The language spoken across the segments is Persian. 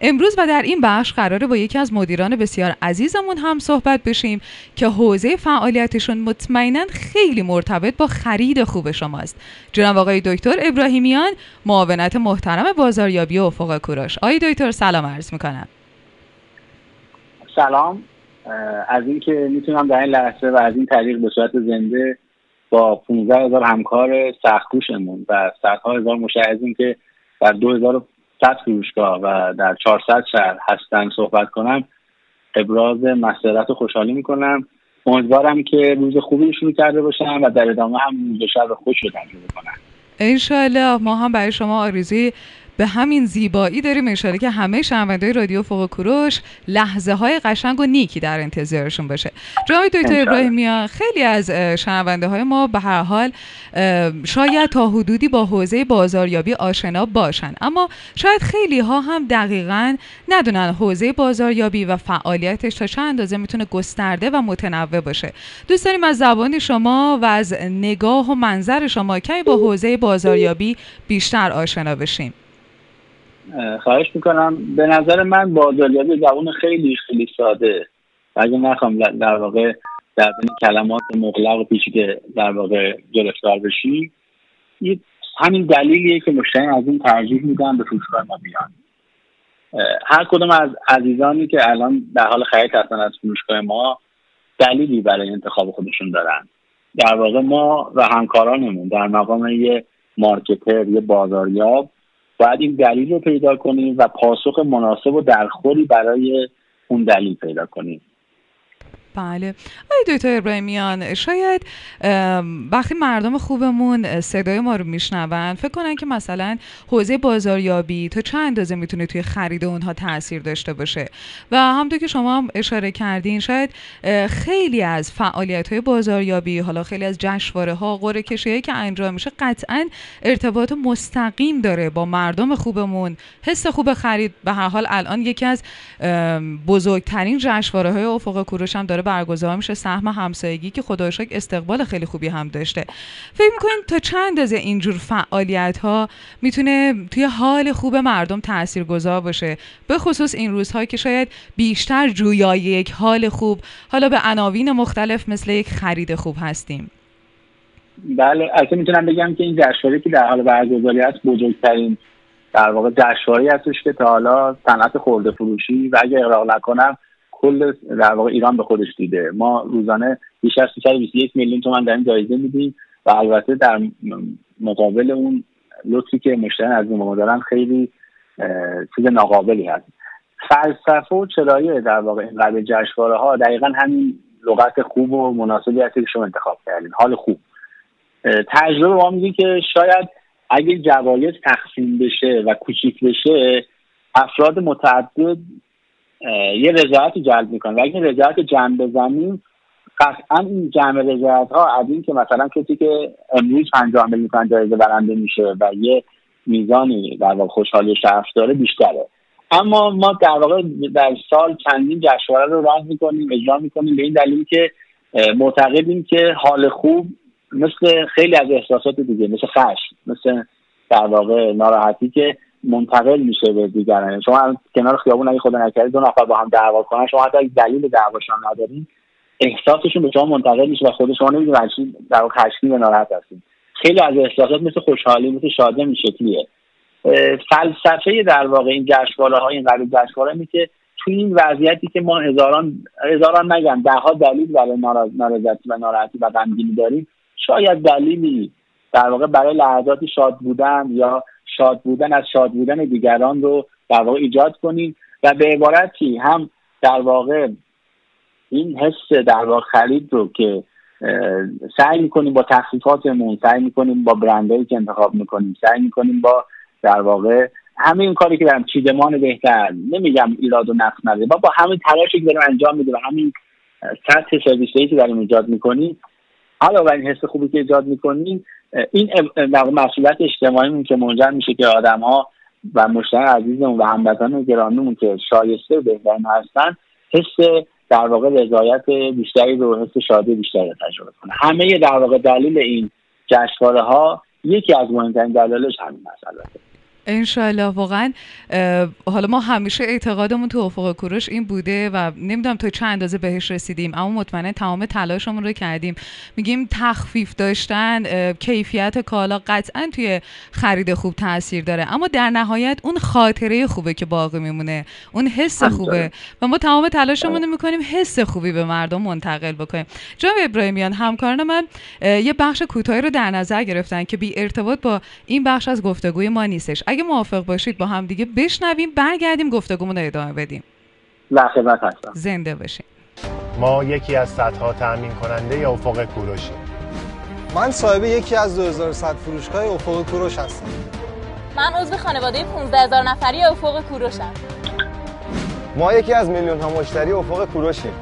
امروز و در این بخش قراره با یکی از مدیران بسیار عزیزمون هم صحبت بشیم که حوزه فعالیتشون مطمئنا خیلی مرتبط با خرید خوب شماست جناب آقای دکتر ابراهیمیان معاونت محترم بازاریابی افق کوروش. آقای دکتر سلام عرض می‌کنم. سلام. از اینکه می‌تونم در این لحظه و از این طریق به صورت زنده با 15 هزار همکار سختگوشمون و صدها هزار مشاهدین که در 2100 فروشگاه و در 400 شهر هستن صحبت کنم ابراز مسئلت و خوشحالی می‌کنم. امیدوارم که روز خوبی شروع کرده باشم و در ادامه هم روز شب خوش رو تجربه کنم انشالله ما هم برای شما آرزوی به همین زیبایی داریم انشالله که همه شنونده رادیو فوق کوروش لحظه های قشنگ و نیکی در انتظارشون باشه. جناب دکتر ابراهیمیان خیلی از شنونده های ما به هر حال شاید تا حدودی با حوزه بازاریابی آشنا باشن. اما شاید خیلی ها هم دقیقا ندونن حوزه بازاریابی و فعالیتش تا چند اندازه می‌تونه گسترده و متنوع باشه. دوست داریم از زبان شما و از نگاه و منظر شما کمی با حوزه بازاریابی بیشتر آشنا بشیم؟ خواهش می‌کنم. به نظر من بازاریابی زبان خیلی خیلی ساده. اگه نخوام در واقع در این کلمات مغلق و پیچیده در واقع گرفتار بشیم همین دلیلیه که مشتری از این ترجیح میدن به فروشگاه ما بیان. هر کدوم از عزیزانی که الان در حال خرید هستن از فروشگاه ما دلیلی برای انتخاب خودشون دارن. در واقع ما و همکارانمون در مقام یه مارکتر یه بازاریاب باید این دلیل رو پیدا کنیم و پاسخ مناسب و درخوری برای اون دلیل پیدا کنیم. بله. آقای دکتر ابراهیمیان شاید وقتی مردم خوبمون صدای ما رو میشنون فکر کنن که مثلا حوزه بازاریابی تا چند اندازه می‌تونه توی خرید اونها تاثیر داشته باشه؟ و همونطور که شما هم اشاره کردین شاید خیلی از فعالیت های بازاریابی حالا خیلی از جشنواره ها قرعه کشی که انجام میشه قطعا ارتباط مستقیم داره با مردم خوبمون. حس خوب خرید به هر حال الان یکی از بزرگترین جشنواره های افق کوروش هم داره برگزار میشه سهم همسایگی که خدا استقبال خیلی خوبی هم داشته. فکر می‌کنین تا چند از اینجور فعالیت ها می‌تونه توی حال خوب مردم تأثیر گذار باشه؟ به خصوص این روزها که شاید بیشتر جویای یک حال خوب حالا به عناوین مختلف مثل یک خرید خوب هستیم. بله اصلا می‌تونم بگم که این جشنواره که در حال برگزاری است بزرگترین در واقع جشنواره هستش که تا حالا صنعت خورده فروشی و اگه اقراق نکنم کل در واقع ایران به خودش دیده. ما روزانه بیش از 321 میلیون تومن در این جایزه میدیم و البته در مقابل اون لطفی که مشتری از ما دارن خیلی چیز ناقابلی هست. فلسفه و چرایه در واقع این قبل جشنواره ها دقیقا همین لغت خوب و مناسبی هستی که شما انتخاب کردین. حال خوب. تجربه ما میگه که شاید اگه جوایز تقسیم بشه و کوچیک بشه افراد متعدد یه رضایتی جلب می‌کنه. و اگه رضایت جمع بزنیم قطعا این جمع رضایت ها از این که مثلا کسی که امروز پنجاه میلیون جایزه برنده میشه و یه میزانی در واقع خوشحالی شرف داره بیشتره. اما ما در واقع در سال چندین جشنواره رو راه می‌کنیم اجرا می‌کنیم به این دلیل که معتقدیم که حال خوب مثل خیلی از احساسات دیگه مثل خشم مثل در واقع ناراحتی که منتقل میشه به دیگران. شما کنار خیابون اگه خدا نکرده دو نفر با هم دعوا کنن شما حتی دلیل دعواشون ندارین احساسشون به شما منتقل میشه و خود شما نمی‌دونید در واقع ناراحت هستین. خیلی از احساسات مثل خوشحالی مثل شادی این شکلیه فلسفه در واقع این جشنواره های این قبیل جشنواره که توی این وضعیتی که ما هزاران هزاران نگم دهها دلیل برای نارضایتی و ناراحتی و غمگینی داریم شاید دلیلی در واقع برای لحظاتی شاد بودن یا شاد بودن از شاد بودن دیگران رو در واقع ایجاد کنیم و به عبارتی هم در واقع این حس در واقع خرید رو که سعی می‌کنیم با تخفیفاتمون سعی می‌کنیم با برندهایی که انتخاب می‌کنیم سعی می‌کنیم با در واقع همه این کاری که دارم چیدمان بهتر نمیگم ایراد و نقص نداره با با همین تلاشی که داریم انجام میده و همین سطح سرویسایی که داریم ایجاد می‌کنیم علاوه این حس خوبی که ایجاد می‌کنیم این مسئولیت اجتماعیمون که منجر میشه که آدم ها و مشتری عزیزمون و هموطنان گرامیمون که شایسته بهترین هستن حس در واقع رضایت بیشتری رو حس شادی بیشتری تجربه کنه. همه در واقع دلیل این جشنواره ها یکی از مهمترین دلایلش همین مسئله. انشالله واقعا حالا ما همیشه اعتقادمون تو افق کوروش این بوده و نمی‌دونم تا چه اندازه بهش رسیدیم اما مطمئنا تمام تلاشمون رو کردیم. میگیم تخفیف داشتن کیفیت کالا قطعا توی خرید خوب تاثیر داره اما در نهایت اون خاطره خوبه که باقی میمونه اون حس خوبه و ما تمام تلاشمون رو می‌کنیم حس خوبی به مردم منتقل بکنیم. جناب ابراهیمیان همکاران من یه بخش کوتاهی رو در نظر گرفتن که بی ارتباط با این بخش از گفتگوی ما نیستش. اگه موافق باشید با هم دیگه بشنویم برگردیم گفتگومون رو ادامه بدیم. لحظه هستم. زنده باشیم ما یکی از صدها تأمین کننده افق کوروشیم من صاحب یکی از 2100 فروشگاه افق کوروش هستم. من عضو خانواده 15 هزار نفری افق کوروشم ما یکی از میلیون ها مشتری افق کوروشیم.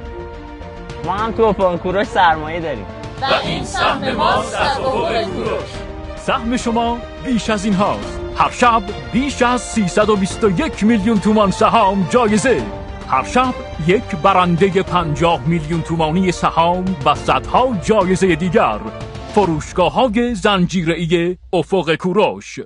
ما هم تو افق کوروش سرمایه داریم. و این سهم ماست از افق کوروش. سهم شما بیش از این هاست هر شب بیش از 321 میلیون تومان سهام جایزه. هر شب یک برنده 50 میلیون تومانی سهام و صدها جایزه دیگر. فروشگاه های زنجیره افق کوروش.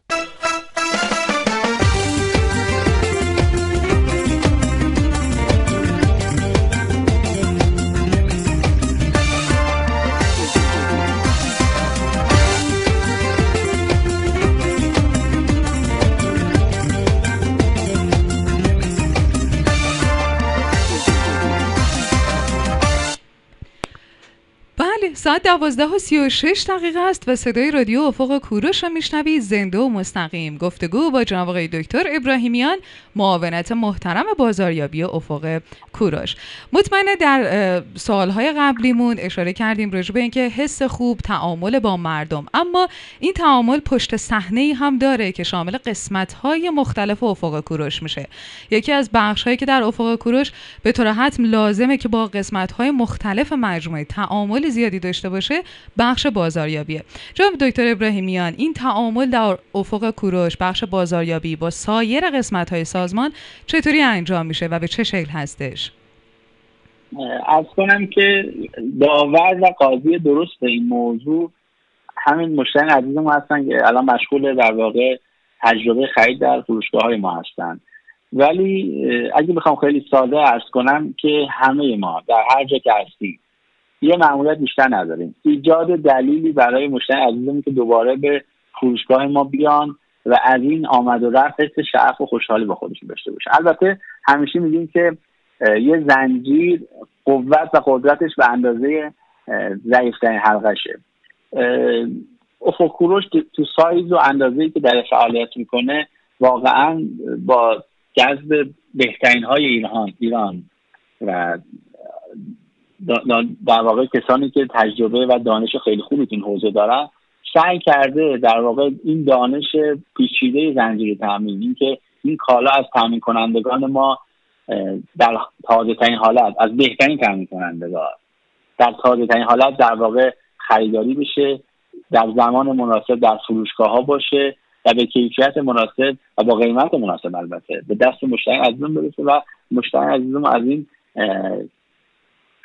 ساعت دوازده و سی و شش دقیقه است و صدای رادیو افق کوروش را میشنوید. زنده و مستقیم. گفتگو با جناب آقای دکتر ابراهیمیان معاونت محترم بازاریابی افق کوروش. مطمئنه در سالهای قبلیمون اشاره کردیم راجع به اینکه حس خوب تعامل با مردم. اما این تعامل پشت صحنه هم داره که شامل قسمت های مختلف افق کوروش میشه. یکی از بخش هایی که در افق کوروش به طور حتم لازمه که با قسمت های مختلف مجموعه تعامل زیادی داشته باشه بخش بازاریابیه. جناب دکتر ابراهیمیان این تعامل در افق کوروش بخش بازاریابی با سایر قسمت های سازمان چطوری انجام میشه و به چه شکل هستش؟ از کنم که داور و قاضی درست به این موضوع. همین مشتری عزیز ما هستن که الان مشغول در واقع تجربه خرید در فروشگاه های ما هستن. ولی اگه بخوام خیلی ساده ارز کنم که همه ما در هر جا که هستیم یه معمولیت بیشتر نداریم. ایجاد دلیلی برای مشتری عزیزمون که دوباره به فروشگاه ما بیان و از این آمد و رفت حس شعف و خوشحالی با خودشون داشته باشه. البته همیشه میگیم که یه زنجیر قوت و قدرتش به اندازه ضعیفترین حلقشه افق کوروش تو سایز و اندازه که در فعالیت می‌کنه واقعا با جذب بهترین های ایران ایران و در واقع کسانی که تجربه و دانش خیلی خوبی این حوزه دارن سعی کرده در واقع این دانش پیچیده زنجیره تامین این که این کالا از تامین کنندگان ما در تازه ترین حالت از بهترین تامین کنندگان در تازه ترین حالت در واقع خریداری بشه در زمان مناسب در فروشگاه ها باشه و به کیفیت مناسب و با قیمت مناسب البته. به دست مشتری عزیزم برسه و مشتری عزیزم از این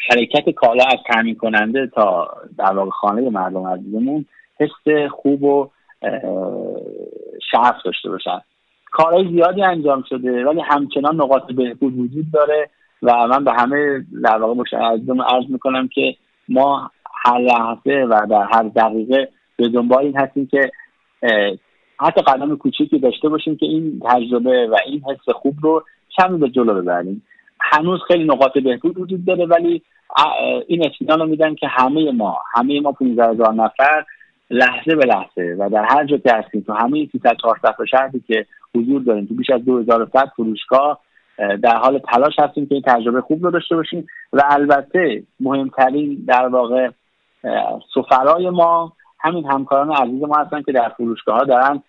حرکت کالا از تامین کننده تا در واقع خانه مردم عزیزمون حس خوب و شعف داشته باشن. کارهای زیادی انجام شده ولی همچنان نقاط بهبود وجود داره و من به همه در واقع عزیزم عرض می‌کنم که ما هر لحظه و در هر دقیقه به دنبال این هستیم که حتی قدم کوچیکی داشته باشیم که این تجربه و این حس خوب رو کمی به جلو ببریم. هنوز خیلی نقاط بهبود وجود داره ولی این اطمینان رو میدن که همه ما همه ما 15 هزار نفر لحظه به لحظه و در هر جا که هستیم. تو همه 300 400 شهری که حضور داریم تو بیش از 2100 فروشگاه در حال تلاش هستیم که این تجربه خوب رو داشته باشیم و البته مهمترین در واقع سفرای ما همین همکاران عزیز ما هستن که در فروشگاه ها دارن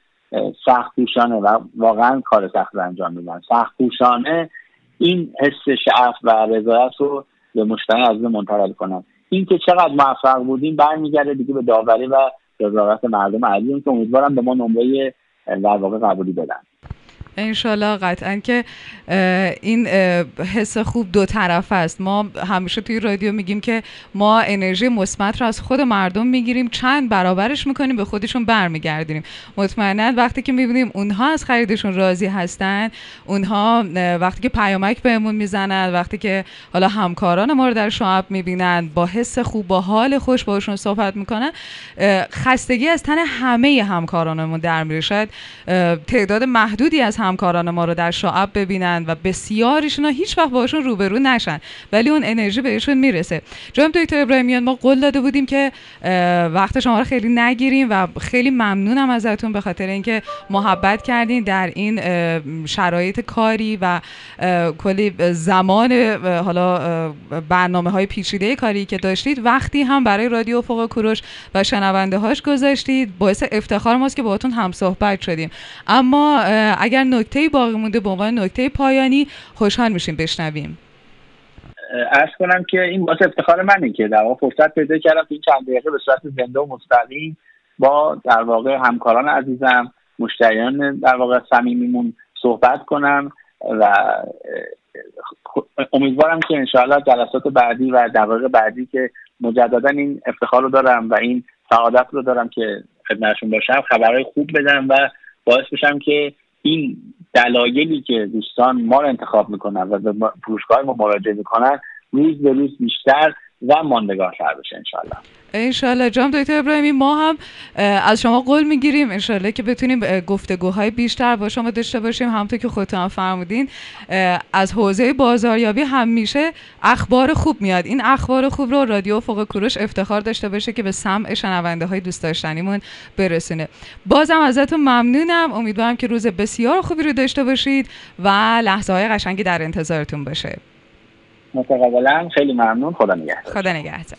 سخت پوشانه و واقعا کار سخت انجام میدن. سخت پوشانه این حس شعف و رضایت رو به مشتری از منتقل کنن این که چقدر موفق بودیم برمیگرده دیگه به داوری و رضایت مردم عزیزم که امیدوارم به ما نمره در واقع قبولی بدن. انشالله قطعا که این حس خوب دو طرف است. ما همیشه توی رادیو میگیم که ما انرژی مثبت رو از خود مردم می‌گیریم چند برابرش می‌کنیم به خودشون برمیگردیم مطمئنا وقتی که می‌بینیم اونها از خریدشون راضی هستن اونها وقتی که پیامک بهمون می‌زنن وقتی که حالا همکاران ما رو در شعب می‌بینن با حس خوب با حال خوش باشون صحبت می‌کنن خستگی از تن همه همکارانمون در میره شاید تعداد محدودی از همکاران ما رو در شعب ببینن و بسیاریشون هیچ وقت باشون روبرو نشن. ولی اون انرژی بهشون می‌رسه. جناب دکتر ابراهیمیان ما قول داده بودیم که وقت شما رو خیلی نگیریم و خیلی ممنونم ازتون به خاطر اینکه محبت کردین در این شرایط کاری و کلی زمان حالا برنامه های پیچیده کاری که داشتید. وقتی هم برای رادیو فوق کوروش و شنونده هاش گذاشتید باعث افتخار ماست که باهاتون هم صحبت شدیم. اما اگر نکته باقی مونده به عنوان نکته پایانی خوشحال میشیم بشنویم. ارز کنم که این باعث افتخار منه که در واقع فرصت پیدا کردم این چند دقیقه به صورت زنده و مستقیم با در واقع همکاران عزیزم مشتریان در واقع صمیمیمون صحبت کنم و امیدوارم که انشاءالله جلسات بعدی و دقایق بعدی که مجددا این افتخار رو دارم و این سعادت رو دارم که خدمتشون باشم خبرهای خوب بدم و باعث بشم که این دلایلی که دوستان ما رو انتخاب می‌کنن و به فروشگاه ما مراجعه می‌کنن روز به روز بیشتر و ماندگارتر بشه انشالله انشالله جام دکتر ابراهیمی ما هم از شما قول می‌گیریم انشالله که بتونیم گفتگوهای بیشتر با شما داشته باشیم. همونطور که خودتون فرمودین از حوزه بازاریابی همیشه اخبار خوب میاد. این اخبار خوب رو رادیو فوق کوروش افتخار داشته باشه که به سمع شنونده های دوست داشتنیمون برسونه. بازم ازتون ممنونم. امیدوارم که روز بسیار خوبی رو داشته باشید و لحظه های قشنگی در انتظارتون باشه. متقابلا خیلی ممنون. خدا نگهدار. خدا نگهدار.